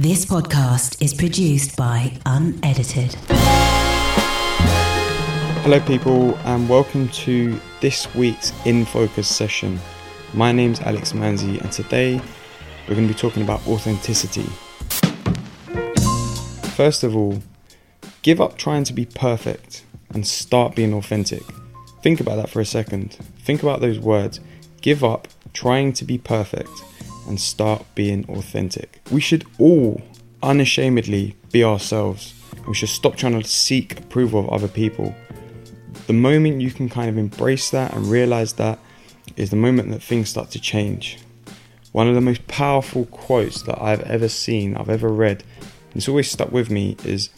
This podcast is produced by Unedited. Hello, people, and welcome to this week's In Focus session. My name's Alex Manzi, and today we're going to be talking about authenticity. First of all, give up trying to be perfect and start being authentic. Think about that for a second. Think about those words. Give up trying to be perfect and start being authentic. We should all unashamedly be ourselves. We should stop trying to seek approval of other people. The moment you can kind of embrace that and realize that is the moment that things start to change. One of the most powerful quotes that I've ever seen, I've ever read, and it's always stuck with me is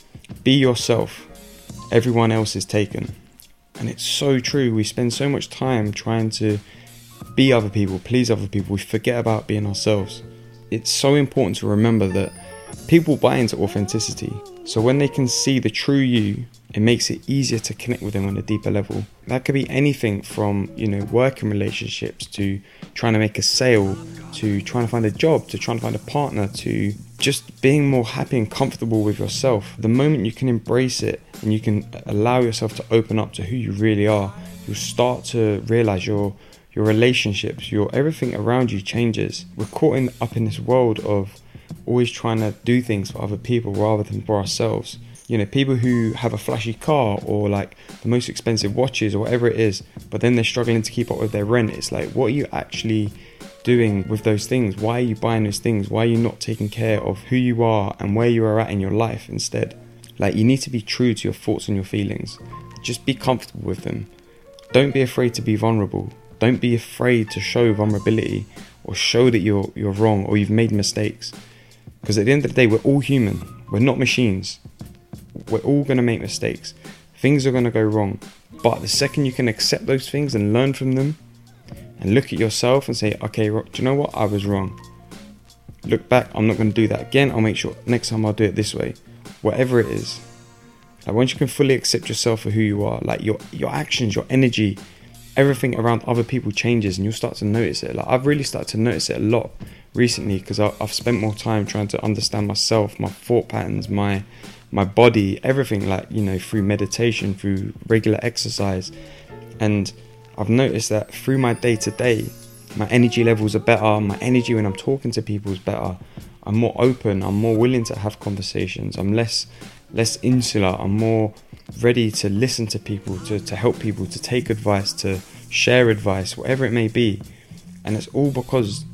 be yourself. Everyone else is taken. And it's so true. We spend so much time trying to be other people, please other people. We forget about being ourselves. It's so important to remember that people buy into authenticity. So when they can see the true you, it makes it easier to connect with them on a deeper level. That could be anything from, you know, working relationships to trying to make a sale to trying to find a job to trying to find a partner to just being more happy and comfortable with yourself. The moment you can embrace it and you can allow yourself to open up to who you really are, you'll start to realize your your relationships, your everything around you changes. We're caught in, up in this world of always trying to do things for other people rather than for ourselves. You know, people who have a flashy car or like the most expensive watches or whatever it is, but then they're struggling to keep up with their rent. It's like, what are you actually doing with those things? Why are you buying those things? Why are you not taking care of who you are and where you are at in your life instead? Like, you need to be true to your thoughts and your feelings. Just be comfortable with them. Don't be afraid to be vulnerable. Don't be afraid to show vulnerability or show that you're you're wrong or you've made mistakes. Because at the end of the day, we're all human. We're not machines. We're all going to make mistakes. Things are going to go wrong. But the second you can accept those things and learn from them and look at yourself and say, okay, do you know what? I was wrong. Look back, I'm not going to do that again. I'll make sure next time I'll do it this way. Whatever it is. Like once you can fully accept yourself for who you are, like your your actions, your energy, everything around other people changes and you'll start to notice it. Like I've really started to notice it a lot recently because I've spent more time trying to understand myself, my thought patterns, my my body, everything like you know through meditation, through regular exercise, and I've noticed that through my day to day, my energy levels are better. My energy when I'm talking to people is better. I'm more open. I'm more willing to have conversations. I'm less less insular. I'm more ready to listen to people, to, to help people, to take advice, to share advice, whatever it may be. And it's all because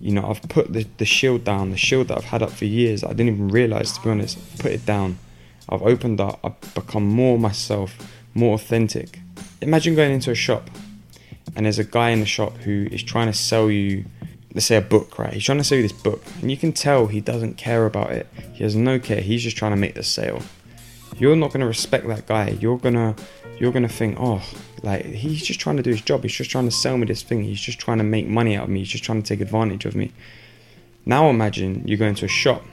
you know, I've put the, the shield down, the shield that I've had up for years. I didn't even realize, to be honest, put it down. I've opened up, I've become more myself, more authentic. Imagine going into a shop and there's a guy in the shop who is trying to sell you, let's say, a book, right? He's trying to sell you this book, and you can tell he doesn't care about it. He has no care. He's just trying to make the sale. You're not going to respect that guy. You're gonna, you're gonna think, oh, like he's just trying to do his job. He's just trying to sell me this thing. He's just trying to make money out of me. He's just trying to take advantage of me. Now imagine you go into a shop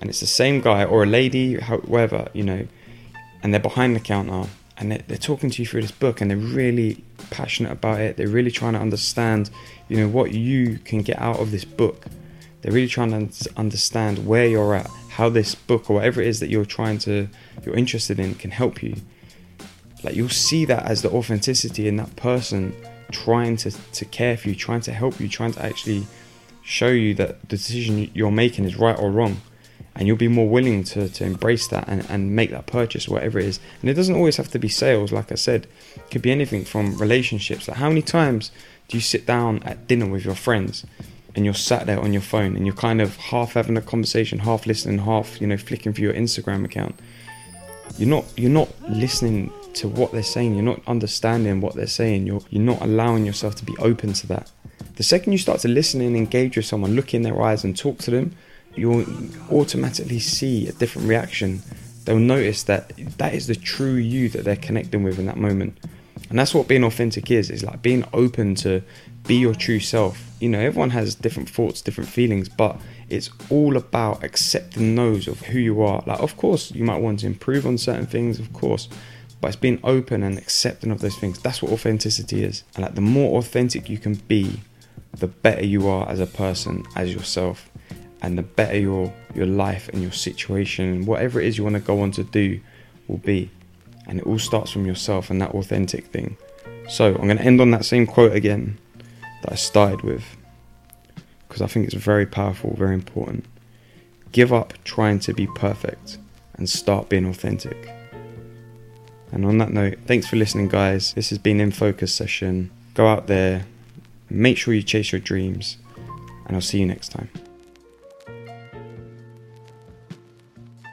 and it's the same guy or a lady, however, you know, and they're behind the counter and they're, talking to you through this book and they're really passionate about it. They're really trying to understand, you know, what you can get out of this book. They're really trying to understand where you're at, how this book or whatever it is that you're trying to, you're interested in can help you like you'll see that as the authenticity in that person trying to, to care for you, trying to help you, trying to actually show you that the decision you're making is right or wrong. And you'll be more willing to, to embrace that and, and make that purchase, whatever it is. And it doesn't always have to be sales, like I said. It could be anything from relationships. Like how many times do you sit down at dinner with your friends and you're sat there on your phone and you're kind of half having a conversation, half listening, half, you know, flicking through your Instagram account? You're not you're not listening to what they're saying. You're not understanding what they're saying. You're you're not allowing yourself to be open to that. The second you start to listen and engage with someone, look in their eyes and talk to them, you'll automatically see a different reaction. They'll notice that that is the true you that they're connecting with in that moment. And that's what being authentic is. It's like being open to be your true self. You know, everyone has different thoughts, different feelings, but it's all about accepting those of who you are. Like, of course, you might want to improve on certain things, of course, but it's being open and accepting of those things. That's what authenticity is. And like the more authentic you can be, the better you are as a person, as yourself. And the better your your life and your situation, whatever it is you want to go on to do, will be. And it all starts from yourself and that authentic thing. So I'm going to end on that same quote again that I started with because I think it's very powerful, very important. Give up trying to be perfect and start being authentic. And on that note, thanks for listening, guys. This has been In Focus session. Go out there, make sure you chase your dreams, and I'll see you next time.